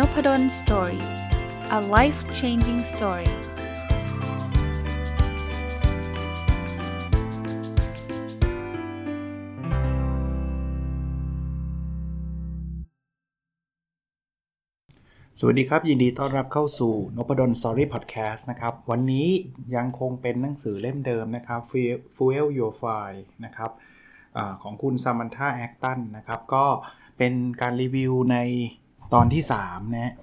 Noppadol Story a life changing story สวัสดีครับ ยินดีต้อนรับเข้าสู่นพดล Story Podcast นะครับ วันนี้ยังคงเป็นหนังสือเล่มเดิมนะครับ Fuel Your Fire นะครับของคุณซามันธาแอคตันนะครับ ก็เป็นการรีวิวใน ตอนที่3นะ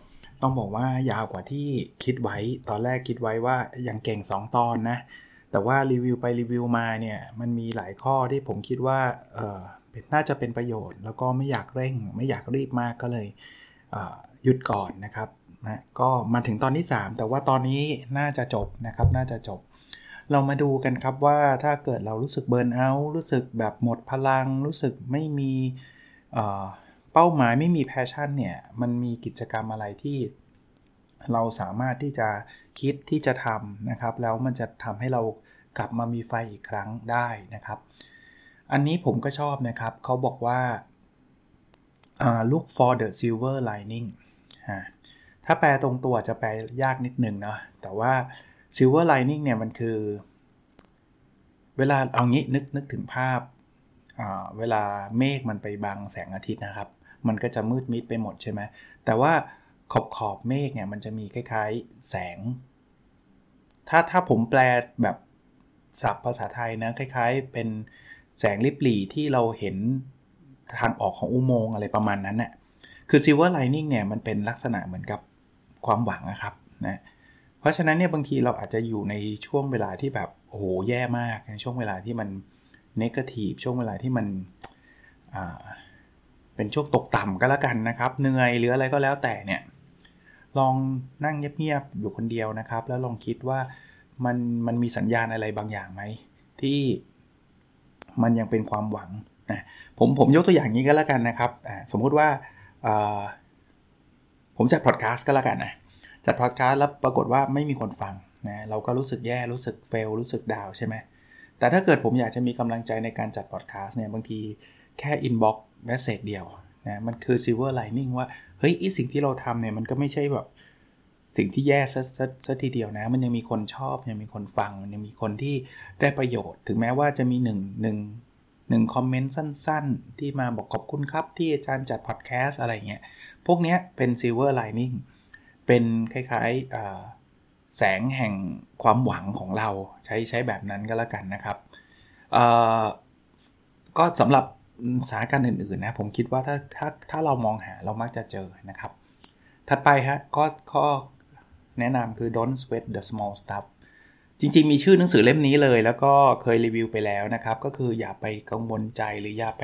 ต้องบอกว่ายาวกว่าที่คิดไว้ ตอนแรกคิดไว้ว่ายังเก่ง 2 ตอนนะ แต่ว่ารีวิวไปรีวิวมาเนี่ยมันมีหลายข้อที่ผมคิดว่าเออน่าจะเป็นประโยชน์ แล้วก็ไม่อยากเร่ง ไม่อยากรีบมากก็เลยหยุดก่อนนะครับนะก็มาถึงตอนที่ 3 แต่ว่าตอนนี้น่าจะจบนะครับน่าจะจบ เรามาดูกันครับว่าถ้าเกิดเรารู้สึกเบิร์นเอาท์รู้สึกแบบหมดพลัง รู้สึกไม่มี เป้าหมายไม่มีแพชชั่นเนี่ย มันมีกิจกรรมอะไรที่เราสามารถที่จะคิดที่จะทำนะครับ แล้วมันจะทำให้เรากลับมามีไฟอีกครั้งได้นะครับ อันนี้ผมก็ชอบนะครับ เขาบอกว่า uh, look for the silver lining ถ้าแปลตรงตัวจะแปลยากนิดหนึ่งเนาะแต่ว่า silver lining เนี่ยมันคือ เวลาเอางี้นึกนึกถึงภาพเวลาเมฆมันไปบังแสงอาทิตย์นะครับ มันก็จะมืดมิดไปหมดใช่ไหมแต่ว่าขอบขอบเมฆเนี่ยมันจะมีคล้ายๆแสง ถ้าถ้าผมแปลแบบศัพท์ภาษาไทยนะคล้ายๆ เป็นแสงลิบหลี่ที่เราเห็นทางออกของอุโมงค์อะไรประมาณนั้นน่ะคือ silver lining เนี่ยมันเป็นลักษณะเหมือนกับความหวังนะครับนะเพราะฉะนั้นเนี่ยบางทีเราอาจจะอยู่ในช่วงเวลาที่แบบโอ้โหแย่มากในช่วงเวลาที่มันเนกาทีฟช่วงเวลาที่มันอ่า เป็นช่วงตกต่ำก็แล้วกันนะครับ เหนื่อยหรืออะไรก็แล้วแต่เนี่ย ลองนั่งเงียบๆอยู่คนเดียวนะครับ แล้วลองคิดว่ามันมันมีสัญญาณอะไรบางอย่างไหมที่มันยังเป็นความหวังนะผมผมยกตัวอย่างนี้ก็แล้วกันนะครับสมมุติว่าผมจัดพอดแคสต์ก็แล้วกันนะจัดพอดแคสต์แล้วปรากฏว่าไม่มีคนฟังนะเราก็รู้สึกแย่รู้สึก fail รู้สึก down ใช่ไหมแต่ถ้าเกิดผมอยากจะมีกำลังใจในการจัดพอดแคสต์เนี่ยบางทีแค่ inbox message เดียวนะมันคือ silver lining ว่า เฮ้ยอีสิ่งที่เราทำเนี่ย มันก็ไม่ใช่แบบสิ่งที่แย่ซะซะซะทีเดียวนะ มันยังมีคนชอบ ยังมีคนฟัง มันยังมีคนที่ได้ประโยชน์ ถึงแม้ว่าจะมี1 1 1คอมเมนต์สั้นๆ ที่มาบอกขอบคุณครับ ที่อาจารย์จัดพอดแคสต์อะไรเงี้ย พวกเนี้ยเป็น silver liningเป็นคล้ายๆแสงแห่งความหวังของเราใช้ใช้แบบนั้นก็แล้วกันนะครับก็สำหรับ สถานการณ์อื่นๆนะผมคิดว่าถ้าถ้าถ้าเรามองหาเรามักจะเจอนะครับ ถัดไปฮะก็ข้อแนะนำคือ don't sweat the small stuff จริงๆ มีชื่อหนังสือเล่มนี้เลย แล้วก็เคยรีวิวไปแล้วนะครับ ก็คืออย่าไปกังวลใจหรืออย่าไป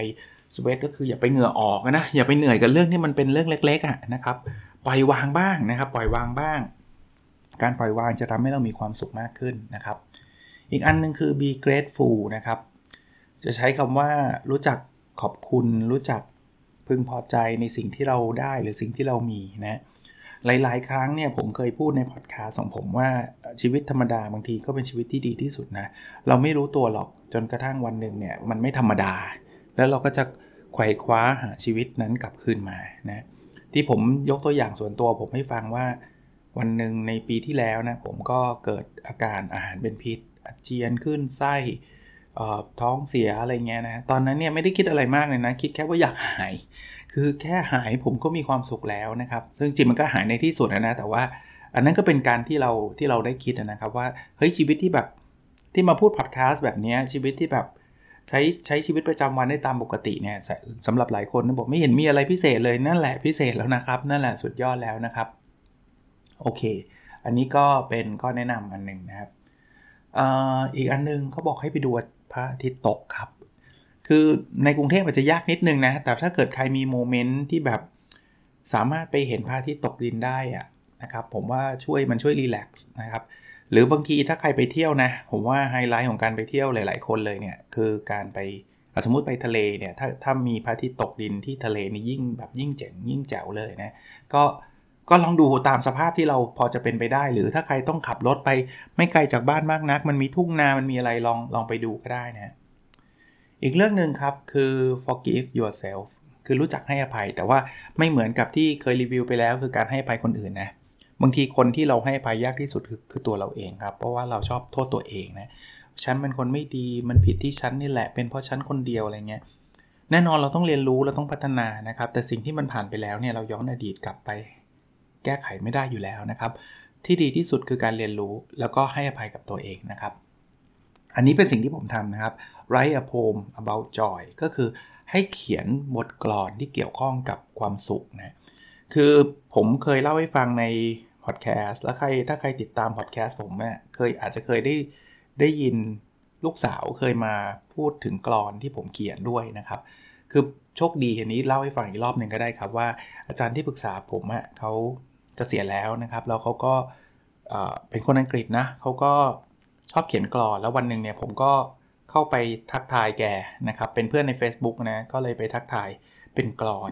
สเวตก็คืออย่าไปเหงื่อออกนะอย่าไปเหนื่อยกับเรื่องที่มันเป็นเรื่องเล็กๆอะนะครับปล่อยวางบ้างนะครับ ปล่อยวางบ้าง การปล่อยวางจะทำให้เรามีความสุขมากขึ้นนะครับ อีกอันนึงคือ be grateful นะครับ จะใช้คำว่ารู้จัก ขอบคุณรู้จักพึงพอใจในสิ่งที่เราได้หรือสิ่งที่เรามีนะหลาย ๆ ครั้งเนี่ยผมเคยพูดในพอดคาสของผมว่าชีวิตธรรมดาบางทีก็เป็นชีวิตที่ดีที่สุดนะ เราไม่รู้ตัวหรอกจนกระทั่งวันหนึ่งเนี่ยมันไม่ธรรมดา แล้วเราก็จะไขว่คว้าหาชีวิตนั้นกลับคืนมานะที่ผมยกตัวอย่างส่วนตัวผมให้ฟังว่าวันหนึ่งในปีที่แล้วนะผมก็เกิดอาการอาหารเป็นพิษอาเจียนขึ้นไส้ ท้องเสียอะไรเงี้ยนะตอนนั้นเนี่ยไม่ได้คิดอะไรมากเลยนะ คิดแค่ว่าอยากหาย คือแค่หายผมก็มีความสุขแล้วนะครับ ซึ่งจริงมันก็หายในที่สุดนะแต่ว่าอันนั้นก็เป็นการที่เราที่เราได้คิดนะครับว่าเฮ้ยชีวิตที่แบบที่มาพูดพอดแคสต์แบบนี้ชีวิตที่แบบใช้ใช้ชีวิตประจำวันได้ตามปกติเนี่ยสำหรับหลายคนนะบอกไม่เห็นมีอะไรพิเศษเลยนั่นแหละพิเศษแล้วนะครับ นั่นแหละสุดยอดแล้วนะครับโอเค อันนี้ก็เป็นข้อแนะนำอันหนึ่งนะครับอีกอันนึงเขาบอกให้ไปดู พระอาทิตย์ตกครับ คือในกรุงเทพอาจจะยากนิดนึงนะ แต่ถ้าเกิดใครมีโมเมนต์ที่แบบสามารถไปเห็นพระอาทิตย์ตกดินได้อะนะครับผมว่าช่วยมันช่วยรีแลกซ์นะครับหรือบางทีถ้าใครไปเที่ยวนะ ผมว่าไฮไลท์ของการไปเที่ยวหลาย ๆ คนเลยเนี่ยคือการไปสมมติไปทะเลเนี่ยถ้าถ้ามีพระอาทิตย์ตกดินที่ทะเลนี่ยิ่งแบบยิ่งเจ๋งยิ่งแจ๋วเลยนะก็ ก็ลองดูตามสภาพที่เราพอจะเป็นไปได้ หรือถ้าใครต้องขับรถไปไม่ไกลจากบ้านมากนัก มันมีทุ่งนา มันมีอะไรลองลองไปดูก็ได้นะ อีกเรื่องหนึ่งครับคือ forgive yourself คือรู้จักให้อภัย แต่ว่าไม่เหมือนกับที่เคยรีวิวไปแล้วคือการให้อภัยคนอื่นนะบางทีคนที่เราให้อภัยยากที่สุดคือคือตัวเราเองครับ เพราะว่าเราชอบโทษตัวเองนะฉันเป็นคนไม่ดีมันผิดที่ฉันนี่แหละ เป็นเพราะฉันคนเดียวอะไรเงี้ยแน่นอนเราต้องเรียนรู้เราต้องพัฒนานะครับ แต่สิ่งที่มันผ่านไปแล้วเนี่ยเราย้อนอดีตกลับไป แก้ไขไม่ได้อยู่แล้วนะครับ ที่ดีที่สุดคือการเรียนรู้แล้วก็ให้อภัยกับตัวเองนะครับ อันนี้เป็นสิ่งที่ผมทำนะครับ write a poem about joy ก็คือให้เขียนบทกลอนที่เกี่ยวข้องกับความสุขนะคือผมเคยเล่าให้ฟังในพอดแคสต์แล้วใครถ้าใครติดตามพอดแคสต์ผมเนี่ยเคยอาจจะเคยได้ได้ยินลูกสาวเคยมาพูดถึงกรอนที่ผมเขียนด้วยนะครับ คือโชคดีอันนี้เล่าให้ฟังอีกรอบหนึ่งก็ได้ครับว่าอาจารย์ที่ปรึกษาผมอะ่ะเขา กษียณแล้วนะครับแล้วเขาก็เป็นคนอังกฤษนะเขาก็ชอบเขียนกรอนแล้ววันหนึ่งเนี่ยผมก็เข้าไปทักทายแกนะครับ เป็นเพื่อนใน Facebook นะก็เลยไปทักทายเป็นกรอน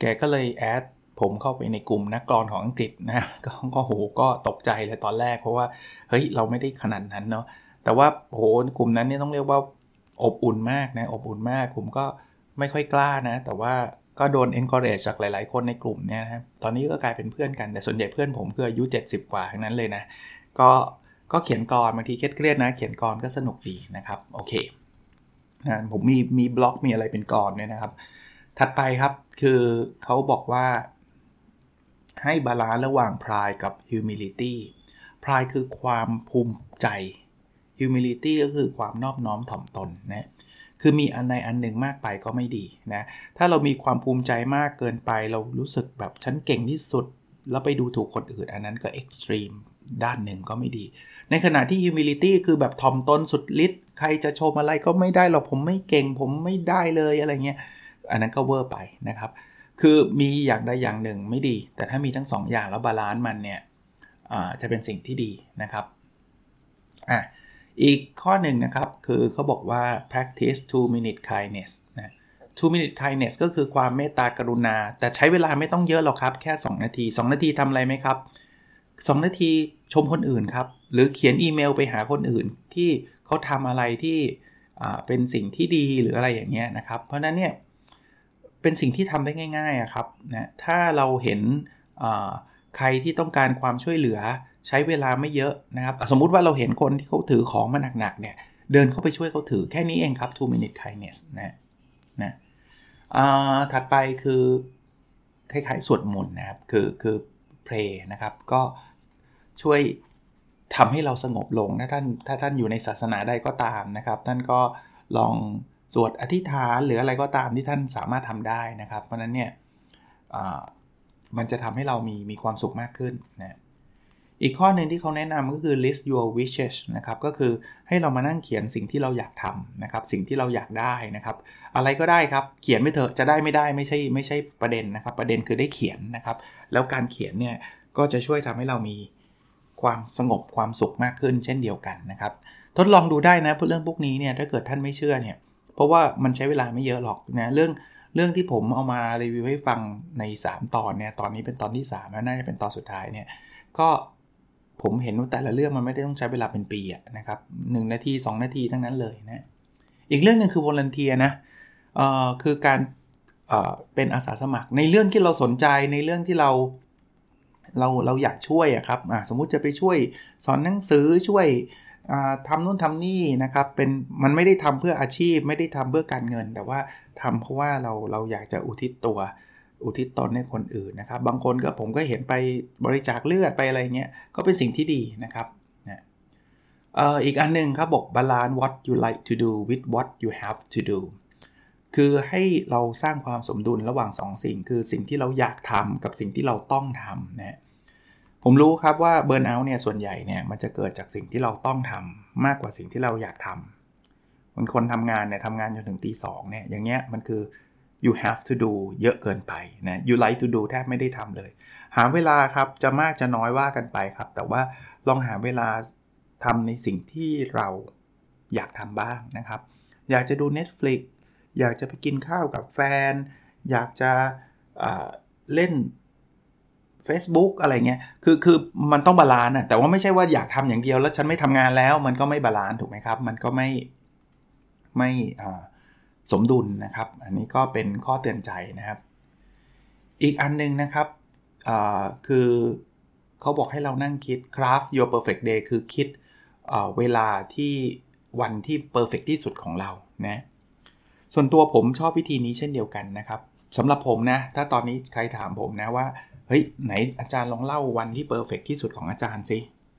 แกก็เลยแอดผมเข้าไปในกลุ่มนักกรอนของอังกฤษนะก็ก็โหก็ตกใจเลยตอนแรกเพราะว่าเฮ้ยเราไม่ได้ขนาดนั้นเนาะแต่ว่าโหกลุ่มนั้นเนี่ยต้องเรียกว่าอบอุ่นมากนะอบอุ่นมาก ผมก็ไม่ค่อยกล้านะ แต่ว่า ก็โดน encourage จากหลาย ๆ คนในกลุ่มเนี่ยนะครับตอนนี้ก็กลายเป็นเพื่อนกันแต่ส่วนใหญ่เพื่อนผมคืออายุ 70 กว่าทั้งนั้นเลยนะ ก็ก็เขียนกรอนบางทีเครียดๆนะ เขียนกรอนก็สนุกดีนะครับ โอเคนะผมมีมีบล็อกมีอะไรเป็นกรอนเนี่ยนะครับ ถัดไปครับคือเขาบอกว่า ให้ balance ระหว่าง pride กับ humility pride คือความภูมิใจ humility ก็คือความนอบน้อมถ่อมตนนะ คือมีอันในอันหนึ่งมากไปก็ไม่ดีนะ ถ้าเรามีความภูมิใจมากเกินไป เรารู้สึกแบบฉันเก่งที่สุด แล้วไปดูถูกคนอื่น อันนั้นก็ extreme ด้านหนึ่งก็ไม่ดี ในขณะที่ humility คือแบบถ่อมตนสุดฤทธิ์ใครจะชมอะไรก็ไม่ได้หรอกผมไม่เก่งผมไม่ได้เลยอะไรเงี้ย อันนั้นก็เวอร์ไปนะครับ คือมีอย่างใดอย่างหนึ่งไม่ดี แต่ถ้ามีทั้ง2ออย่างแล้ว balance มันเนี่ยจะเป็นสิ่งที่ดีนะครับ อะ อีกข้อหนึ่งนะครับ คือเขาบอกว่า practice two minute kindness นะ two minute kindness ก็คือความเมตตากรุณา แต่ใช้เวลาไม่ต้องเยอะหรอกครับ แค่ 2 นาที 2 นาทีทำอะไรไหมครับ 2 นาทีชมคนอื่นครับ หรือเขียนอีเมลไปหาคนอื่นที่เขาทำอะไรที่เป็นสิ่งที่ดีหรืออะไรอย่างเงี้ยนะครับ เพราะนั้นเนี่ย เป็นสิ่งที่ทำได้ง่ายๆครับนะถ้าเราเห็นใครที่ต้องการความช่วยเหลือ ใช้เวลาไม่เยอะนะครับ สมมุติว่าเราเห็นคนที่เขาถือของมาหนักๆเนี่ย เดินเข้าไปช่วยเขาถือแค่นี้เองครับ two minute kindness นะนะถัดไปคือคล้ายๆสวดมนต์นะครับ คือคือ pray นะครับ ก็ช่วยทำให้เราสงบลงถ้าท่านถ้าท่านอยู่ในศาสนาใดก็ตามนะครับ ท่านก็ลองสวดอธิษฐานหรืออะไรก็ตามที่ท่านสามารถทำได้นะครับ เพราะนั้นเนี่ยมันจะทำให้เรามีมีความสุขมากขึ้นนะ อีกข้อหนึ่งที่เขาแนะนำก็คือ list your wishes นะครับ ก็คือให้เรามานั่งเขียนสิ่งที่เราอยากทำนะครับ สิ่งที่เราอยากได้นะครับ อะไรก็ได้ครับ เขียนไม่เถอะ จะได้ไม่ได้ไม่ใช่ไม่ใช่ประเด็นนะครับ ประเด็นคือได้เขียนนะครับ แล้วการเขียนเนี่ยก็จะช่วยทำให้เรามีความสงบความสุขมากขึ้น เช่นเดียวกันนะครับ ทดลองดูได้นะเรื่องพวกนี้เนี่ย ถ้าเกิดท่านไม่เชื่อเนี่ย เพราะว่ามันใช้เวลาไม่เยอะหรอกนะ เรื่องเรื่องที่ผมเอามารีวิวให้ฟังใน 3 ตอนเนี่ย ตอนนี้เป็นตอนที่3แล้วน่าจะเป็นตอนสุดท้ายเนี่ย ก็ ผมเห็นว่าแต่ละเรื่องมันไม่ได้ต้องใช้เวลาเป็นปีะนะครับหนาที 2 นาทีทั้งนั้นเลยนะอีกเรื่องหนึ่งคือวอลเนเทียนะเอ่อคือการเอ่อเป็นอาสาสมัคร ในเรื่องที่เราสนใจในเรื่องที่เราเราเราอยากช่วยอะครับสมมุติจะไปช่วยสอนหนังสือช่วยทำนู่นทำนี่นะครับเป็นมันไม่ได้ทำเพื่ออาชีพ ไม่ได้ทำเพื่อการเงิน แต่ว่าทำเพราะว่าเราเราอยากจะอุทิศตัว อุทิศตนให้คนอื่นนะครับ บางคนก็ผมก็เห็นไปบริจาคเลือดไปอะไรเงี้ยก็เป็นสิ่งที่ดีนะครับนะอีกอันนึงครับบอก balance what you like to do with what you have to do คือให้เราสร้างความสมดุลระหว่าง 2สสิ่ง คือสิ่งที่เราอยากทำกับสิ่งที่เราต้องทำนะผมรู้ครับว่าเบิร์นเอาท์เนี่ยส่วนใหญ่เนี่ยมันจะเกิดจากสิ่งที่เราต้องทำมากกว่าสิ่งที่เราอยากทำบางคนทำงานเนี่ยทำงานจนถึงตีสองเนี่ยอย่างเงี้ยมันคือ you have to do เยอะเกินไปนะ you like to do แทบไม่ได้ทำเลย หาเวลาครับจะมากจะน้อยว่ากันไปครับ แต่ว่าลองหาเวลาทำในสิ่งที่เราอยากทำบ้างนะครับ อยากจะดู Netflix อยากจะไปกินข้าวกับแฟน อยากจะเล่น Facebook อะไรเงี้ย คือคือมันต้อง balance อะแต่ว่าไม่ใช่ว่าอยากทำอย่างเดียวแล้วฉันไม่ทำงานแล้ว มันก็ไม่ balance ถูกไหมครับ มันก็ไม่ไม่ สมดุลนะครับ อันนี้ก็เป็นข้อเตือนใจนะครับ อีกอันนึงนะครับคือเขาบอกให้เรานั่งคิด craft your perfect day คือคิดเเวลาที่วันที่ perfect ที่สุดของเรานะส่วนตัวผมชอบวิธีนี้เช่นเดียวกันนะครับสำหรับผมนะ ถ้าตอนนี้ใครถามผมนะว่า เฮ้ย ไหนอาจารย์ลองเล่าวันที่ perfect ที่สุดของอาจารย์สิ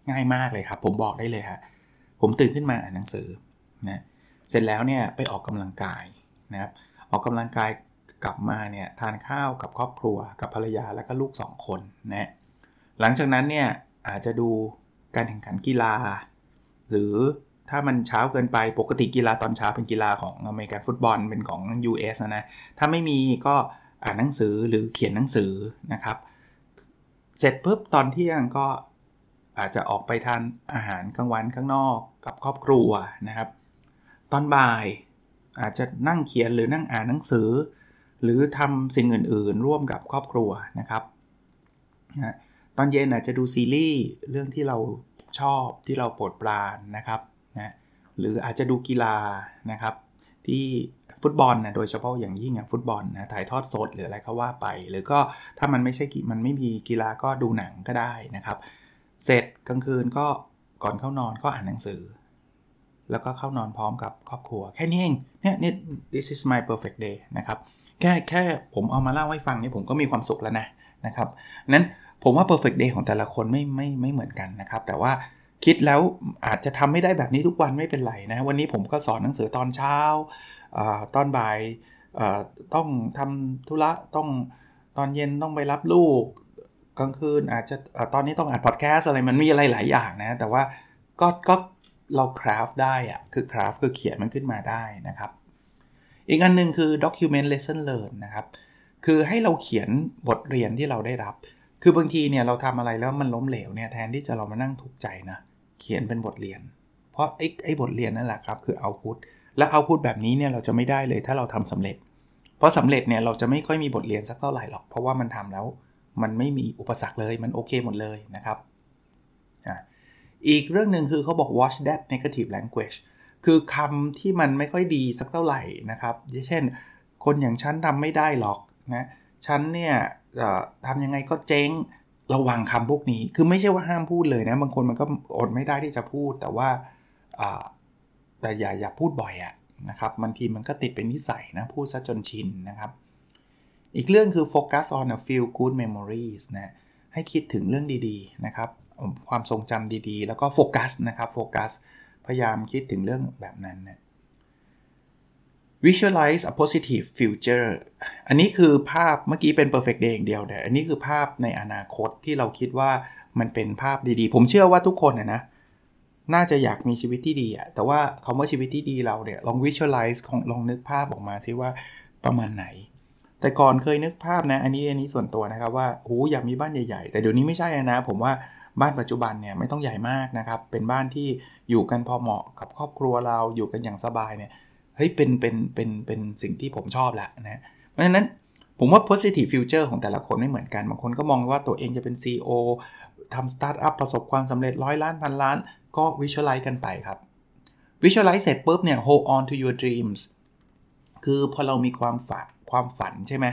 ง่ายมากเลยครับ ผมบอกได้เลยฮะผมตื่นขึ้นมาอ่านหนังสือนะ เสร็จแล้วเนี่ยไปออกกำลังกายนะครับออกกำลังกายกลับมาเนี่ยทานข้าวกับครอบครัวกับภรรยาแล้วก็ลูก 2 คนนะหลังจากนั้นเนี่ยอาจจะดูการแข่งขันกีฬา หรือถ้ามันเช้าเกินไปปกติกีฬาตอนเช้าเป็นกีฬาของอเมริกันฟุตบอลเป็นของ US นะถ้าไม่มีก็อ่านหนังสือหรือเขียนหนังสือนะครับ เสร็จปุ๊บตอนเที่ยงก็อาจจะออกไปทานอาหารกลางวันข้างนอกกับครอบครัวนะครับ ตอนบ่าย อาจจะนั่งเขียนหรือนั่งอ่านหนังสือ หรือทำสิ่งอื่นๆ ร่วมกับครอบครัวนะครับนะตอนเย็นอาจจะดูซีรีส์เรื่องที่เราชอบที่เราโปรดปรานนะครับนะหรืออาจจะดูกีฬานะครับที่ฟุตบอลนะโดยเฉพาะอย่างยิ่งอย่างฟุตบอลนะถ่ายทอดสดหรืออะไรก็ว่าไป หรือก็ถ้ามันไม่ใช่มันไม่มีกีฬาก็ดูหนังก็ได้นะครับ เสร็จกลางคืนก็ก่อนเข้านอนก็อ่านหนังสือ แล้วก็เข้านอนพร้อมกับครอบครัว แค่นี้เองเนี่ยนี่ this is my perfect day นะครับแค่แค่ผมเอามาเล่าให้ฟังนี่ผมก็มีความสุขแล้วนะนะครับนั้นผมว่า perfect day ของแต่ละคนไม่ไม่ไม่เหมือนกันนะครับ แต่ว่าคิดแล้วอาจจะทำไม่ได้แบบนี้ทุกวันไม่เป็นไรนะ วันนี้ผมก็สอนหนังสือตอนเช้าอตอนบ่ายต้องทำธุระต้องตอนเย็นต้องไปรับลูกกลางคืนอาจจะตอนนี้ต้องอัดพอดแคสต์อะไรมันมีอะไรหลายอย่างนะ แต่ว่าก็ก็ เราคราฟได้อะคือคราฟคือเขียนมันขึ้นมาได้นะครับ อีกอันหนึ่งคือ document lesson learn นะครับ คือให้เราเขียนบทเรียนที่เราได้รับ คือบางทีเนี่ยเราทำอะไรแล้วมันล้มเหลวเนี่ยแทนที่จะเรามานั่งทุกข์ใจนะ เขียนเป็นบทเรียน เพราะไอ้ไอ้บทเรียนนั่นแหละครับคือเอาพุทและเอาพุทแบบนี้เนี่ยเราจะไม่ได้เลยถ้าเราทำสำเร็จ เพราะสำเร็จเนี่ยเราจะไม่ค่อยมีบทเรียนสักเท่าไหร่หรอก เพราะว่ามันทำแล้วมันไม่มีอุปสรรคเลยมันโอเคหมดเลยนะครับอ่า อีกเรื่องหนึ่งคือเขาบอก watch that negative language คือคำที่มันไม่ค่อยดีสักเท่าไหร่นะครับ เช่น คนอย่างฉันทำไม่ได้หรอกนะฉันเนี่ยทำยังไงก็เจ๊งระวังคำพวกนี้ คือไม่ใช่ว่าห้ามพูดเลยนะ บางคนมันก็อดไม่ได้ที่จะพูด แต่ว่าแต่อย่าอย่าพูดบ่อยอะนะครับบางทีมันก็ติดเป็นนิสัยนะ พูดซะจนชินนะครับ อีกเรื่องคือ focus on a few good memories นะ ให้คิดถึงเรื่องดีๆนะครับ ความทรงจำดีๆ แล้วก็โฟกัสนะครับโฟกัสพยายามคิดถึงเรื่องแบบนั้นนะ visualize a positive future อันนี้คือภาพเมื่อกี้เป็น perfect day อย่างเดียวแต่อันนี้คือภาพในอนาคตที่เราคิดว่ามันเป็นภาพดีๆ ผมเชื่อว่าทุกคนนะนะ น่าจะอยากมีชีวิตที่ดีอะแต่ว่าคำว่าชีวิตที่ดีเราเนี่ย ลอง visualize ของลองนึกภาพออกมาซิว่าประมาณไหน แต่ก่อนเคยนึกภาพนะ อันนี้อันนี้ส่วนตัวนะครับว่าโอ้อยากมีบ้านใหญ่ ๆ แต่เดี๋ยวนี้ไม่ใช่นะ ผมว่า บ้านปัจจุบันเนี่ยไม่ต้องใหญ่มากนะครับ เป็นบ้านที่อยู่กันพอเหมาะกับครอบครัวเราอยู่กันอย่างสบายเนี่ยเฮ้ยเป็นเป็นเป็นเป็นสิ่งที่ผมชอบแหละนะเพราะฉะนั้นผมว่า positive future ของแต่ละคนไม่เหมือนกัน บางคนก็มองว่าตัวเองจะเป็น CEO ทำสตาร์ทอัพประสบความสำเร็จร้อยล้านพันล้าน ก็ visualize กันไปครับ visualize เสร็จปุ๊บเนี่ย hold on to your dreams คือพอเรามีความฝันความฝันใช่ไหม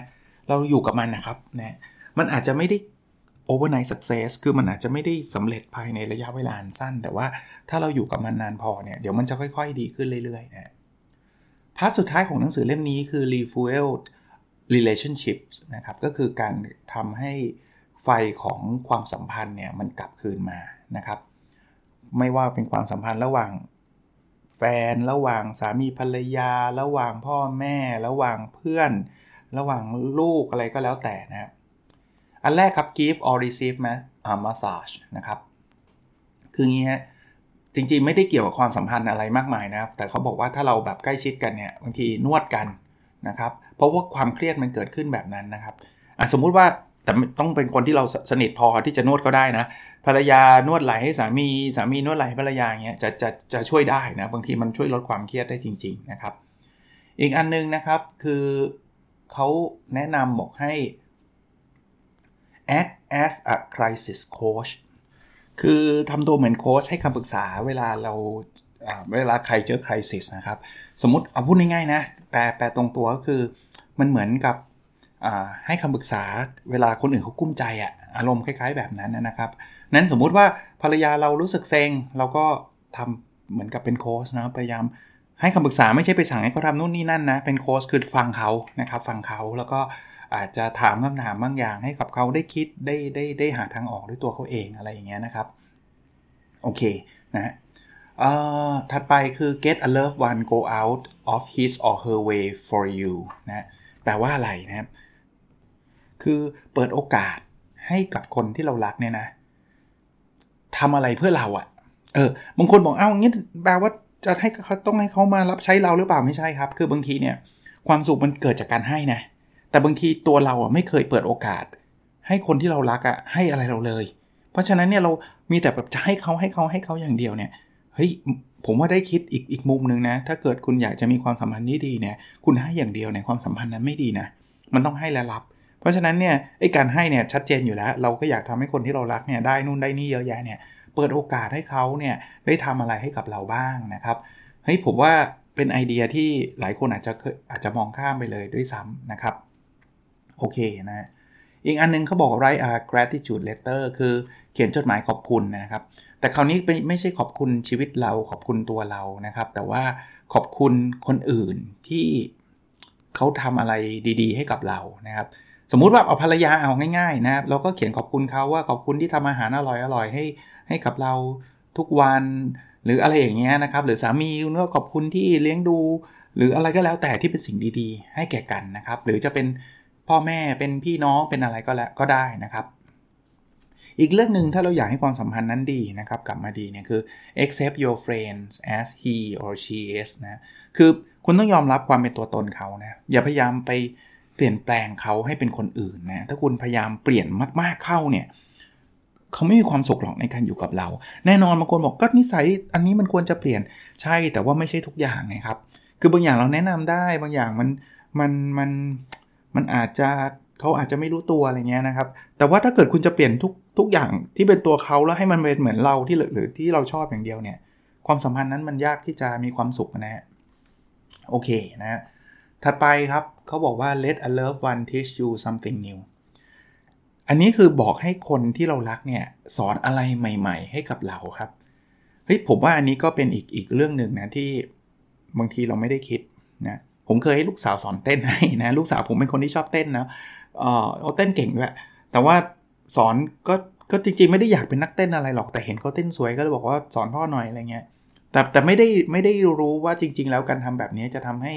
เราอยู่กับมันนะครับนะมันอาจจะไม่ได้ overnight success คือมันอาจจะไม่ได้สำเร็จภายในระยะเวลาสั้น แต่ว่าถ้าเราอยู่กับมันนานพอเนี่ยเดี๋ยวมันจะค่อยๆ ดีขึ้นเรื่อยๆนะพาร์ทสุดท้ายของหนังสือเล่มนี้คือ refuel relationships นะครับก็คือการทำให้ไฟของความสัมพันธ์เนี่ยมันกลับคืนมานะครับ ไม่ว่าเป็นความสัมพันธ์ระหว่างแฟนระหว่างสามีภรรยา ระหว่างพ่อแม่ ระหว่างเพื่อน ระหว่างลูกอะไรก็แล้วแต่นะครับ อันแรกครับ give or receive massage นะครับ คืองี้ฮะจริงๆ ไม่ได้เกี่ยวกับความสัมพันธ์อะไรมากมายนะครับ แต่เขาบอกว่าถ้าเราแบบใกล้ชิดกันเนี่ยบางทีนวดกันนะครับ เพราะว่าความเครียดมันเกิดขึ้นแบบนั้นนะครับสมมุติว่าแต่ต้องเป็นคนที่เราสนิทพอที่จะนวดก็ได้นะภรรยานวดไหล่ให้สามีสามีนวดไหล่ให้ภรรยาเงี้ยจะจะจะช่วยได้นะบางทีมันช่วยลดความเครียดได้จริง ๆนะครับ อีกอันนึงนะครับคือเขาแนะนำบอกให้ act as a crisis coach คือทำตัวเหมือนโค้ชให้คำปรึกษาเวลาเราเวลาใครเจอคริสิสนะครับ สมมติเอาพูดง่ายๆนะ แปลแปลตรงตัวก็คือมันเหมือนกับให้คำปรึกษาเวลาคนอื่นเขากุ้มใจอะอารมณ์คล้ายๆแบบนั้นนะครับนั้นสมมุติว่าภรรยาเรารู้สึกเซ็งเราก็ทำเหมือนกับเป็นโค้ชนะพยายามให้คำปรึกษาไม่ใช่ไปสั่งให้เขาทำนู่นนี่นั่นนะเป็นโค้ชคือฟังเขานะครับฟังเขาแล้วก็ อาจจะถามคำถามบางอย่างให้กับเขาได้คิดได้ได้ได้หาทางออกด้วยตัวเขาเองอะไรอย่างเงี้ยนะครับ โอเคนะถัดไปคือ get a loved one go out of his or her way for you นะแปลว่าอะไรนะครับ คือเปิดโอกาสให้กับคนที่เรารักเนี่ยนะทำอะไรเพื่อเราอะ่ะ เออบางคนบอกเอ้างี้แปลว่าจะให้เขาต้องให้เขามารับใช้เราหรือเปล่าไม่ใช่ครับ คือบางทีเนี่ย ความสุขมันเกิดจากการให้นะ แต่บางทีตัวเราอะไม่เคยเปิดโอกาส ให้คนที่เรารักอะให้อะไรเราเลย เพราะฉะนั้นเนี่ยเรามีแต่แบบจะให้เขาให้เขาให้เขาอย่างเดียวเนี่ยเฮ้ยผมว่าได้คิดอีกอีกมุมหนึ่งนะ ถ้าเกิดคุณอยากจะมีความสัมพันธ์ที่ดีเนี่ย คุณให้อย่างเดียวเนี่ยความสัมพันธ์นั้นไม่ดีนะ มันต้องให้และรับ เพราะฉะนั้นเนี่ยไอ้การให้เนี่ยชัดเจนอยู่แล้ว เราก็อยากทำให้คนที่เรารักเนี่ยได้นู่นได้นี่เยอะแยะเนี่ย เปิดโอกาสให้เขาเนี่ยได้ทำอะไรให้กับเราบ้างนะครับ เฮ้ยผมว่าเป็นไอเดียที่หลายคนอาจจะอาจจะมองข้ามไปเลยด้วยซ้ำนะครับ โอเคนะ อีกอันนึงเขาบอก write a gratitude letter คือเขียนจดหมายขอบคุณนะครับ แต่คราวนี้ไม่ไม่ใช่ขอบคุณชีวิตเราขอบคุณตัวเรานะครับ แต่ว่าขอบคุณคนอื่นที่เขาทำอะไรดี ๆ ให้กับเรานะครับ สมมุติว่าเอาภรรยาเอาง่ายๆนะครับเราก็เขียนขอบคุณเขาว่าขอบคุณที่ทำอาหารอร่อยๆให้ให้กับเราทุกวันหรืออะไรอย่างเงี้ยนะครับ หรือสามีก็ขอบคุณที่เลี้ยงดู หรืออะไรก็แล้วแต่ที่เป็นสิ่งดีๆ ให้แก่กันนะครับ หรือจะเป็น พ่อแม่เป็นพี่น้องเป็นอะไรก็แล้วก็ได้นะครับ อีกเรื่องหนึ่งถ้าเราอยากให้ความสัมพันธ์นั้นดีนะครับ กลับมาดีเนี่ยคือ accept your friends as he or she is นะคือคุณต้องยอมรับความเป็นตัวตนเขานะอย่าพยายามไปเปลี่ยนแปลงเขาให้เป็นคนอื่นนะถ้าคุณพยายามเปลี่ยนมากๆเข้าเนี่ยเขาไม่มีความสุขหรอกในการอยู่กับเรา แน่นอนบางคนบอกก็นิสัยอันนี้มันควรจะเปลี่ยนใช่แต่ว่าไม่ใช่ทุกอย่างนะครับ คือบางอย่างเราแนะนำได้บางอย่างมันมันมัน มันอาจจะเขาอาจจะไม่รู้ตัวอะไรเงี้ยนะครับ แต่ว่าถ้าเกิดคุณจะเปลี่ยนทุกทุกอย่างที่เป็นตัวเขาแล้วให้มันเป็นเหมือนเราที่หรือที่เราชอบอย่างเดียวเนี่ย ความสัมพันธ์นั้นมันยากที่จะมีความสุขนะฮะโอเคนะถัดไปครับเขาบอกว่า let a loved one teach you something new อันนี้คือบอกให้คนที่เรารักเนี่ยสอนอะไรใหม่ ๆ ให้กับเราครับเฮ้ยผมว่าอันนี้ก็เป็นอีกอีกเรื่องหนึ่งนะที่บางทีเราไม่ได้คิดนะ ผมเคยให้ลูกสาวสอนเต้นให้นะ ลูกสาวผมเป็นคนที่ชอบเต้นนะเออเต้นเก่งด้วย แต่ว่าสอนก็ก็จริงๆ ไม่ได้อยากเป็นนักเต้นอะไรหรอกแต่เห็นเขาเต้นสวยก็เลยบอกว่าสอนพ่อหน่อยอะไรเงี้ยแต่แต่ไม่ได้ไม่ได้รู้ว่าจริง ๆ แล้วการทำแบบนี้จะทำให้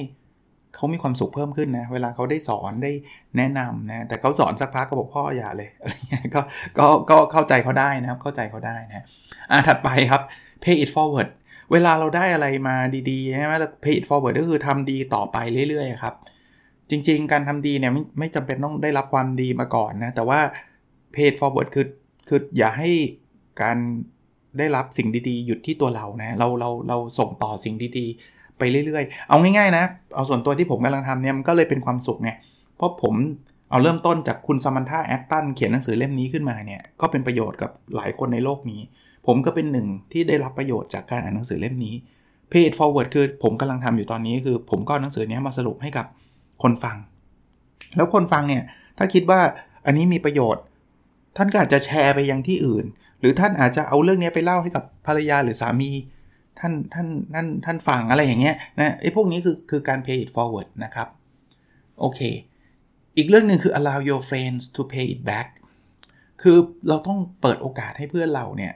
เขามีความสุขเพิ่มขึ้นนะ เวลาเขาได้สอนได้แนะนำนะ แต่เขาสอนสักพักก็บอกพ่ออย่าเลยอะไรเงี้ยก็ก็ก็เข้าใจเขาได้นะครับ เข้าใจเขาได้นะอ่าถัดไปครับ pay it forward เวลาเราได้อะไรมาดีๆใช่ไหม pay it forward ก็คือทำดีต่อไปเรื่อยๆครับ จริงๆ การทำดีเนี่ยไม่ไม่จำเป็นต้องได้รับความดีมาก่อนนะ แต่ว่า pay forward คือคืออย่าให้การได้รับสิ่งดีๆ หยุดที่ตัวเรานะ เราเราเราส่งต่อสิ่งดีๆ ไปเรื่อยๆ เอาง่ายๆนะ เอาส่วนตัวที่ผมกำลังทำเนี่ยมันก็เลยเป็นความสุขไง เพราะผมเอาเริ่มต้นจากคุณซามันธาแอคตันเขียนหนังสือเล่มนี้ขึ้นมาเนี่ย ก็เป็นประโยชน์กับหลายคนในโลกนี้ ผมก็เป็นหนึ่งที่ได้รับประโยชน์จากการอ่านหนังสือเล่มนี้ pay forward คือผมกำลังทำอยู่ตอนนี้คือ ผมก็หนังสือนี้มาสรุปให้กับคนฟัง แล้วคนฟังเนี่ย ถ้าคิดว่าอันนี้มีประโยชน์ ท่านก็อาจจะแชร์ไปยังที่อื่น หรือท่านอาจจะเอาเรื่องนี้ไปเล่าให้กับภรรยาหรือสามีท่านท่านท่านท่านฟังอะไรอย่างเงี้ยนะไอ้พวกนี้คือคือการ pay it forward นะครับ โอเค อีกเรื่องหนึ่งคือ allow your friends to pay it back คือเราต้องเปิดโอกาสให้เพื่อนเราเนี่ย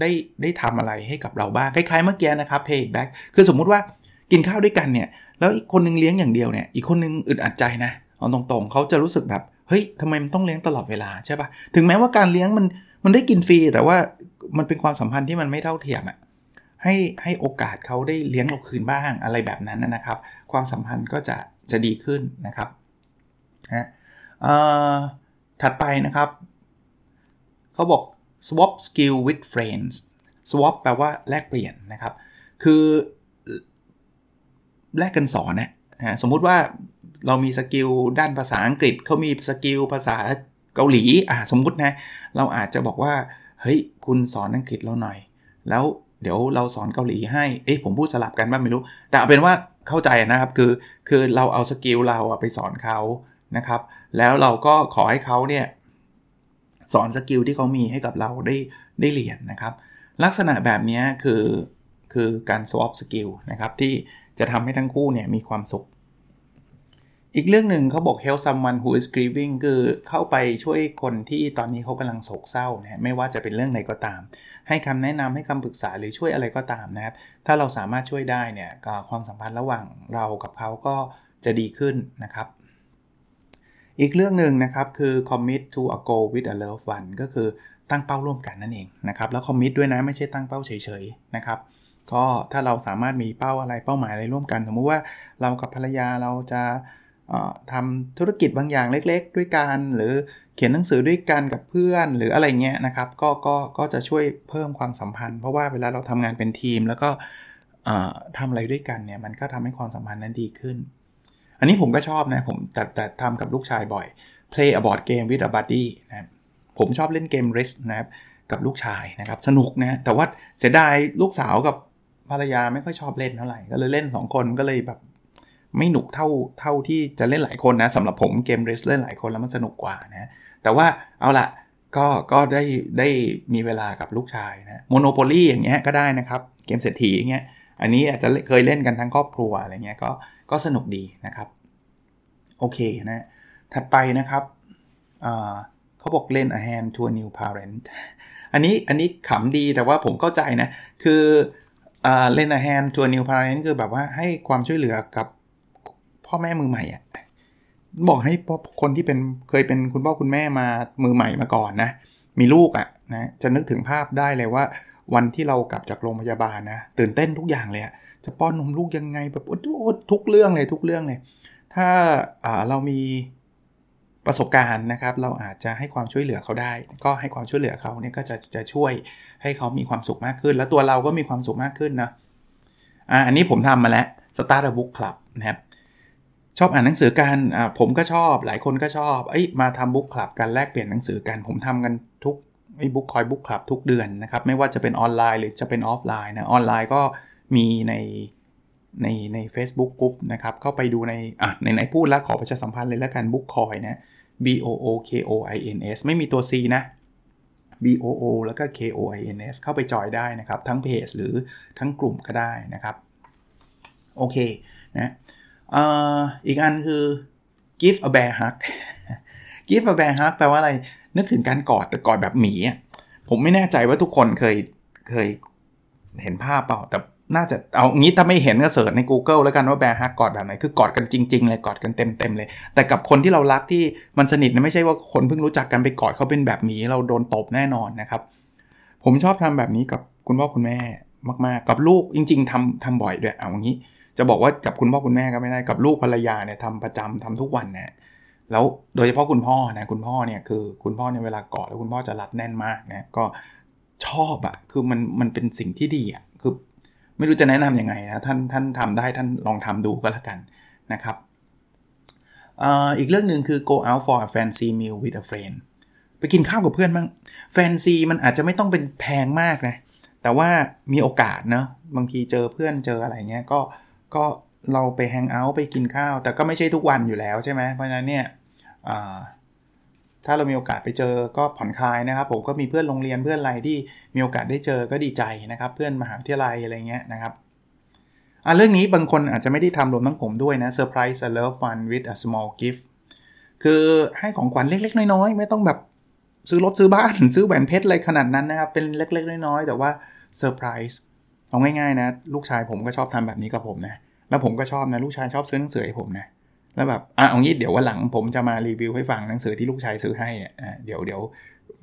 ได้ได้ทำอะไรให้กับเราบ้างคล้ายๆเมื่อกี้นะครับ pay back คือสมมุติว่ากินข้าวด้วยกันเนี่ยแล้วอีกคนนึงเลี้ยงอย่างเดียวเนี่ยอีกคนนึงอึดอัดใจนะเอาตรงๆเขาจะรู้สึกแบบเฮ้ยทำไมมันต้องเลี้ยงตลอดเวลาใช่ปะถึงแม้ว่าการเลี้ยงมันมันได้กินฟรีแต่ว่ามันเป็นความสัมพันธ์ที่มันไม่เท่าเทียมอะให้ให้โอกาสเขาได้เลี้ยงเราคืนบ้างอะไรแบบนั้นนะครับ ความสัมพันธ์ก็จะจะดีขึ้นนะครับนะถัดไปนะครับ เขาบอก swap skill with friends swap แปลว่าแลกเปลี่ยนนะครับ คือแลกกันสอนนะสมมุติว่าเรามี skill ด้านภาษาอังกฤษเขามี skill ภาษาเกาหลีอ่าสมมุตินะ เราอาจจะบอกว่า เฮ้ย คุณสอนอังกฤษเราหน่อย แล้วเดี๋ยวเราสอนเกาหลีให้ เอ๊ะผมพูดสลับกันบ้างไม่รู้ แต่เอาเป็นว่าเข้าใจนะครับคือคือเราเอา skill เราไปสอนเขานะครับ แล้วเราก็ขอให้เขาเนี่ย สอน skill ที่เขามีให้กับเราได้ได้เรียนนะครับ ลักษณะแบบนี้คือคือการ swap skill นะครับที่จะทำให้ทั้งคู่เนี่ยมีความสุข อีกเรื่องหนึ่งเขาบอก help someone who is grieving คือเข้าไปช่วยคนที่ตอนนี้เขากำลังโศกเศร้านะไม่ว่าจะเป็นเรื่องไหนก็ตาม ให้คำแนะนำให้คำปรึกษาหรือช่วยอะไรก็ตามนะครับ ถ้าเราสามารถช่วยได้เนี่ยความสัมพันธ์ระหว่างเรากับเขาก็จะดีขึ้นนะครับ อีกเรื่องหนึ่งนะครับคือ commit to a goal with a loved one ก็คือตั้งเป้าร่วมกันนั่นเองนะครับแล้ว commit ด้วยนะไม่ใช่ตั้งเป้าเฉยๆนะครับก็ถ้าเราสามารถมีเป้าอะไรเป้าหมายอะไรร่วมกัน สมมติว่าเรากับภรรยาเราจะทำธุรกิจบางอย่างเล็กๆ ด้วยกันหรือเขียนหนังสือด้วยกันกับเพื่อนหรืออะไรเงี้ยนะครับก็ก็ก็จะช่วยเพิ่มความสัมพันธ์ เพราะว่าเวลาเราทำงานเป็นทีม แล้วก็ทำอะไรด้วยกันเนี่ยมันก็ทำให้ความสัมพันธ์นั้นดีขึ้น อันนี้ผมก็ชอบนะ ผมแต่แต่ทำกับลูกชายบ่อย play a board game with a buddy นะผมชอบเล่นเกม risk นะครับกับลูกชายนะครับ สนุกนะ แต่ว่าเสียดายลูกสาวกับภรรยาไม่ค่อยชอบเล่นเท่าไหร่ ก็เลยเล่น 2 คนก็เลยแบบไม่หนุกเท่าเท่าที่จะเล่นหลายคนนะสำหรับผมเกมเรสเล่นหลายคนแล้วมันสนุกกว่านะ แต่ว่าเอาละก็ก็ได้ได้มีเวลากับลูกชายนะโมโนโพลีอย่างเงี้ยก็ได้นะครับ เกมเศรษฐีอย่างเงี้ยอันนี้อาจจะเคยเล่นกันทั้งครอบครัวอะไรเงี้ยก็ ก็สนุกดีนะครับ โอเคนะ ถัดไปนะครับเขาบอกเล่น a hand to a new parent อันนี้อันนี้ขำดีแต่ว่าผมเข้าใจนะ คือเล่น a hand to a new parent คือแบบว่าให้ความช่วยเหลือกับพ่อแม่มือใหม่อะบอกให้คนที่เป็นเคยเป็นคุณพ่อคุณแม่มามือใหม่มาก่อนนะ มีลูกอะนะจะนึกถึงภาพได้เลยว่า วันที่เรากลับจากโรงพยาบาลนะ ตื่นเต้นทุกอย่างเลยอะ จะป้อนนมลูกยังไงแบบโอ้ทุกเรื่องเลยทุกเรื่องเลย ถ้าเรามีประสบการณ์นะครับ เราอาจจะให้ความช่วยเหลือเขาได้ ก็ให้ความช่วยเหลือเขาเนี่ยก็จะจะช่วยให้เขามีความสุขมากขึ้น แล้วตัวเราก็มีความสุขมากขึ้นนะอ่าอันนี้ผมทำมาแล้ว Start a Book Club นะครับชอบอ่านหนังสือกันอ่าผมก็ชอบหลายคนก็ชอบเอ้ยมาทำบุ๊กคลับกันแลกเปลี่ยนหนังสือกัน ผมทำกันทุกไอ้บุ๊กคอยบุ๊กคลับทุกเดือนนะครับ ไม่ว่าจะเป็นออนไลน์หรือจะเป็นออฟไลน์นะออนไลน์ก็ มีในในใน Facebook กลุ่มนะครับ เข้าไปดูในอะในไหนพูดแล้วขอประชาสัมพันธ์เลยแล้วกันบุ๊กคอยนะ B O O K O I N S ไม่มีตัว C นะ B O O แล้วก็ K O I N S เข้าไปจอยได้นะครับ ทั้งเพจหรือทั้งกลุ่มก็ได้นะครับ โอเคนะอีกอันคือ give a bear hug give a bear hug แปลว่าอะไร นึกถึงการกอดแต่กอดแบบหมีอะผมไม่แน่ใจว่าทุกคนเคยเคยเห็นภาพเปล่าแต่ น่าจะเอางี้ถ้าไม่เห็นก็เสิร์ชใน Google แล้วกันว่าแบร์ฮักกอดแบบไหนคือกอดกันจริง ๆ เลยกอดกันเต็มๆเลย แต่กับคนที่เรารักที่มันสนิทนะไม่ใช่ว่าคนเพิ่งรู้จักกันไปกอดเขาเป็นแบบนี้เราโดนตบแน่นอนนะครับ ผมชอบทำแบบนี้กับคุณพ่อคุณแม่มากๆ กับลูกจริง ๆทำทำบ่อยด้วยเอาอย่างนี้ จะบอกว่ากับคุณพ่อคุณแม่ก็ไม่ได้กับลูกภรรยาเนี่ยทำประจำทำทุกวันนะแล้วโดยเฉพาะคุณพ่อนะคุณพ่อเนี่ยคือคุณพ่อในเวลากอดแล้วคุณพ่อจะรัดแน่นมากนะก็ชอบอะคือมันมันเป็นสิ่งที่ดีอะ ไม่รู้จะแนะนํำยังไงนะท่านท่านทำได้ท่านลองทำดูก็แล้วกันนะครับอีกเรื่องหนึ่งคือ go out for a fancy meal with a friend ไปกินข้าวกับเพื่อนบ้างแฟนซีมันอาจจะไม่ต้องเป็นแพงมากนะ แต่ว่ามีโอกาสนะบางทีเจอเพื่อนเจออะไรเงี้ยก็ก็เราไปแฮงเอาท์ไปกินข้าว แต่ก็ไม่ใช่ทุกวันอยู่แล้วใช่ไหมเพราะฉะนั้นเนี่ย ถ้าเรามีโอกาสไปเจอก็ผ่อนคลายนะครับ ผมก็มีเพื่อนโรงเรียนเพื่อนอะไรที่มีโอกาสได้เจอก็ดีใจนะครับ เพื่อนมหาวิทยาลัยอะไรเงี้ยนะครับอะเรื่องนี้บางคนอาจจะไม่ได้ทำรวมทั้งผมด้วยนะ surprise a love fun with a small gift คือให้ของขวัญเล็ก ๆ น้อยๆ ไม่ต้องแบบซื้อรถซื้อบ้าน ซื้อแหวนเพชรอะไรขนาดนั้นนะครับ เป็นเล็ก ๆ น้อยๆ แต่ว่าเซอร์ไพรส์เอาง่ายๆนะ ลูกชายผมก็ชอบทำแบบนี้กับผมนะ แล้วผมก็ชอบนะ ลูกชายชอบซื้อหนังสือให้ผมนะ แล้วแบบอะเอางี้เดี๋ยววันหลังผมจะมารีวิวให้ฟังหนังสือที่ลูกชายซื้อให้อะเดี๋ยวเดี๋ยว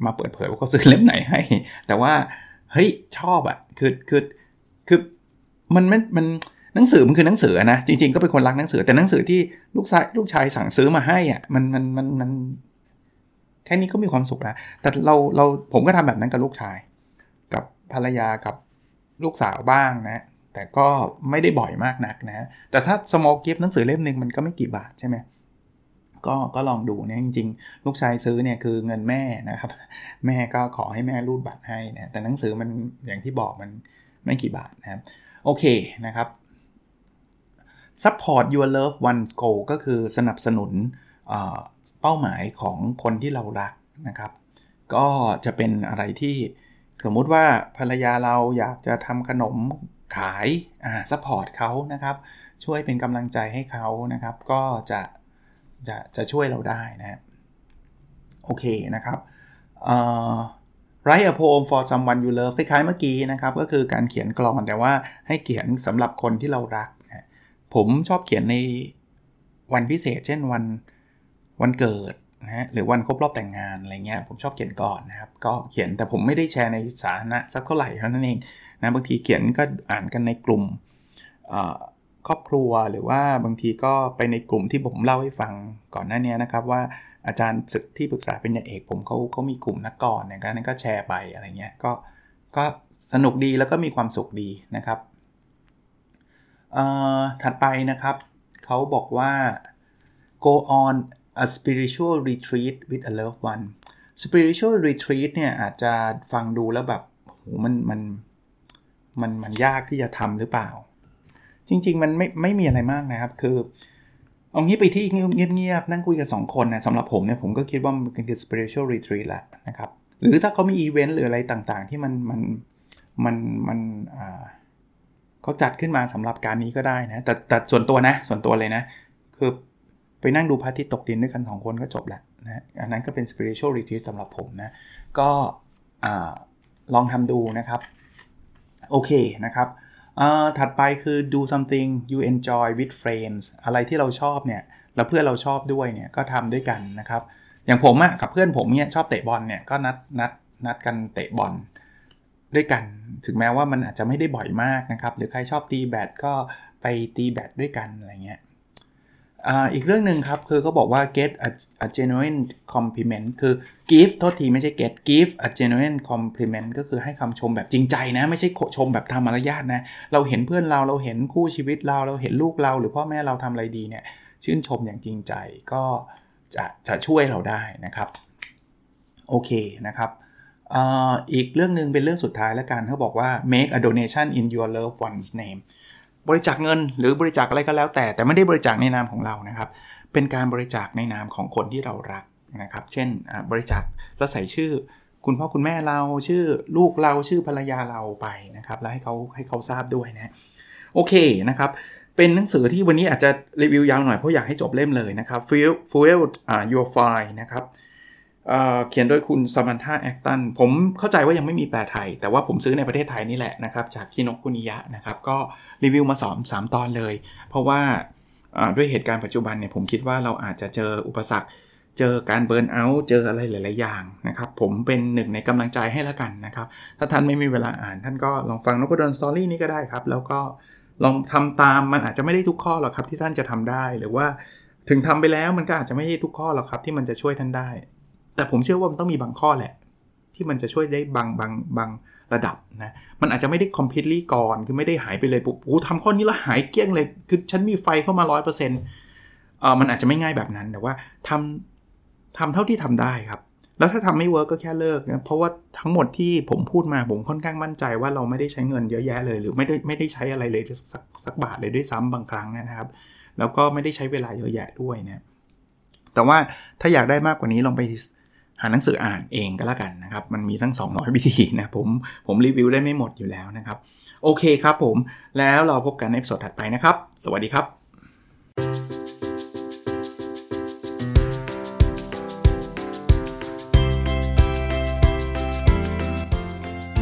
มาเปิดเผยว่าเขาซื้อเล่มไหนให้ แต่ว่าเฮ้ยชอบอะ่ะคือคือคือมันมันมันหนังสือมันคือหนังสือนะจริงๆก็เป็นคนรักหนังสือแต่หนังสือที่ลูกชายลูกชายสั่งซื้อมาให้อะมันมันมันมันแค่นี้ก็มีความสุขแล้วแต่เราเราผมก็ทำแบบนั้นกับลูกชาย กับภรรยากับลูกสาวบ้างนะ แต่ก็ไม่ได้บ่อยมากนักนะ แต่ถ้า small gift หนังสือเล่มหนึ่งมันก็ไม่กี่บาทใช่ไหมก็ก็ลองดูเนี่ยจริงๆ ลูกชายซื้อเนี่ยคือเงินแม่นะครับ แม่ก็ขอให้แม่รูดบัตรให้นะแต่หนังสือมันอย่างที่บอกมันไม่กี่บาทนะครับ โอเคนะครับ support your loved ones' goal ก็คือสนับสนุนเป้าหมายของคนที่เรารักนะครับ ก็จะเป็นอะไรที่สมมุติว่าภรรยาเราอยากจะทำขนม ขายอ่า support เขานะครับ ช่วยเป็นกำลังใจให้เขานะครับ ก็จะจะจะช่วยเราได้นะโอเคนะครับเอ่อ write a poem for someone you love คล้ายๆเมื่อกี้นะครับ ก็คือการเขียนกลอนแต่ว่าให้เขียนสำหรับคนที่เรารักนะผมชอบเขียนในวันพิเศษ เช่นวันวันเกิดนะฮะหรือวันครบรอบแต่งงานอะไรเงี้ยผมชอบเขียนก่อนนะครับ ก็เขียนแต่ผมไม่ได้แชร์ในสาธารณะสักเท่าไหร่เท่านั้นเอง นะบางทีเขียนก็อ่านกันในกลุ่มครอบครัวหรือว่าบางทีก็ไปในกลุ่มที่ผมเล่าให้ฟังก่อนหน้านี้นะครับ ว่าอาจารย์ศึกที่ปรึกษาเป็นยาเอกผมเขาเขามีกลุ่มนักกรเนี่ยนั้นก็แชร์ไปอะไรเงี้ยก็ก็สนุกดีแล้วก็มีความสุขดีนะครับถัดไปนะครับ เขาบอกว่า go on a spiritual retreat with a loved one spiritual retreat เนี่ยอาจจะฟังดูแล้วแบบโหมันมัน มันมันยากที่จะทำหรือเปล่า จริง ๆ มันไม่ไม่มีอะไรมากนะครับ คือเอางี้ไปที่เงียบๆนั่งคุยกับ2คนนะสำหรับผมเนี่ยผมก็คิดว่ามันคือ spiritual retreat แหละนะครับหรือถ้าเขามีอีเวนต์หรืออะไรต่างๆ ที่มันมันมันมันเขาจัดขึ้นมาสำหรับการนี้ก็ได้นะแต่แต่ส่วนตัวนะ ส่วนตัวเลยนะ คือไปนั่งดูพระอาทิตย์ตกดินด้วยกัน 2 คนก็จบแล้วนะอันนั้นก็เป็น spiritual retreat สำหรับผมนะ ก็ลองทำดูนะครับ โอเคนะครับถัดไปคือ do something you enjoy with friends อะไรที่เราชอบเนี่ยแล้วเพื่อนเราชอบด้วยเนี่ยก็ทำด้วยกันนะครับ อย่างผมอะกับเพื่อนผมเนี่ยชอบเตะบอลเนี่ยก็นัดนัดนัดกันเตะบอลด้วยกัน ถึงแม้ว่ามันอาจจะไม่ได้บ่อยมากนะครับ หรือใครชอบตีแบดก็ไปตีแบดด้วยกันอะไรเงี้ย อีกเรื่องหนึ่งครับ คือเขาบอกว่า get a, a genuine compliment คือ give โทษทีไม่ใช่ get give a genuine compliment ก็คือให้คำชมแบบจริงใจนะ ไม่ใช่ชมแบบทำมารยาทนะ เราเห็นเพื่อนเราเราเห็นคู่ชีวิตเราเราเห็นลูกเรา หรือพ่อแม่เราทำอะไรดีเนี่ย ชื่นชมอย่างจริงใจก็จะจะช่วยเราได้นะครับ โอเคนะครับอีกเรื่องหนึ่งเป็นเรื่องสุดท้ายแล้วกันเขาบอกว่า make a donation in your loved one's name บริจาคเงินหรือบริจาคอะไรก็แล้วแต่ แต่ไม่ได้บริจาคในนามของเรานะครับ เป็นการบริจาคในนามของคนที่เรารักนะครับ เช่นบริจาคแล้วใส่ชื่อ คุณพ่อคุณแม่เราชื่อลูกเราชื่อภรรยาเราไปนะครับ แล้วให้เขาให้เขาทราบด้วยนะโอเคนะครับเป็นหนังสือที่วันนี้อาจจะรีวิวยาวหน่อยเพราะอยากให้จบเล่มเลยนะครับ Fuel Fuel Your Fire นะครับ เขียนโดยคุณสมันธาแอคตัน ผมเข้าใจว่ายังไม่มีแปลไทย แต่ว่าผมซื้อในประเทศไทยนี่แหละนะครับ จากคินกคุนิยะนะครับ ก็รีวิวมาสอน3ตอนเลย เพราะว่าด้วยเหตุการณ์ปัจจุบันเนี่ยผมคิดว่าเราอาจจะเจออุปสรรค เจอการเบิร์นเอาท์เจออะไรหลาย ๆ อย่างนะครับ ผมเป็นหนึ่งในกำลังใจให้ล้วกันนะครับ ถ้าท่านไม่มีเวลาอ่าน ท่านก็ลองฟังนพดลสตอรี่นี้ก็ได้ครับ แล้วก็ลองทำตามมันอาจจะไม่ได้ทุกข้อหรอกครับที่ท่านจะทำได้ หรือว่าถึงทำไปแล้วมันก็อาจจะไม่ได้ทุกข้อหรอกครับที่มันจะช่วยท่านได้ แต่ผมเชื่อว่ามันต้องมีบางข้อแหละ ที่มันจะช่วยได้บางบางบางระดับนะมันอาจจะไม่ได้ completely ก่อนคือไม่ได้หายไปเลยปุ๊บโอ้ทำข้อนี้แล้วหายเกี้ยงเลย คือฉันมีไฟเข้ามา 100%เออมันอาจจะไม่ง่ายแบบนั้นแต่ว่าทำทำเท่าที่ทำได้ครับ แล้วถ้าทำไม่ work ก็แค่เลิกนะเพราะว่าทั้งหมดที่ผมพูดมาผมค่อนข้างมั่นใจว่าเราไม่ได้ใช้เงินเยอะแยะเลย หรือไม่ได้ไม่ได้ใช้อะไรเลยสักสักบาทเลยด้วยซ้ำบางครั้งนะครับ แล้วก็ไม่ได้ใช้เวลาเยอะแยะด้วยนะแต่ว่าถ้าอยากได้มากกว่านี้ลองไป หาหนังสืออ่านเองก็แล้วกันนะครับ มันมีทั้ง 200 วิธีนะผมผมรีวิวได้ไม่หมดอยู่แล้วนะครับ โอเคครับผม แล้วเราพบกันใน episode ถัดไปนะครับ สวัสดีครับ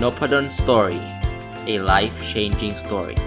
n o p a d o n Story a life changing story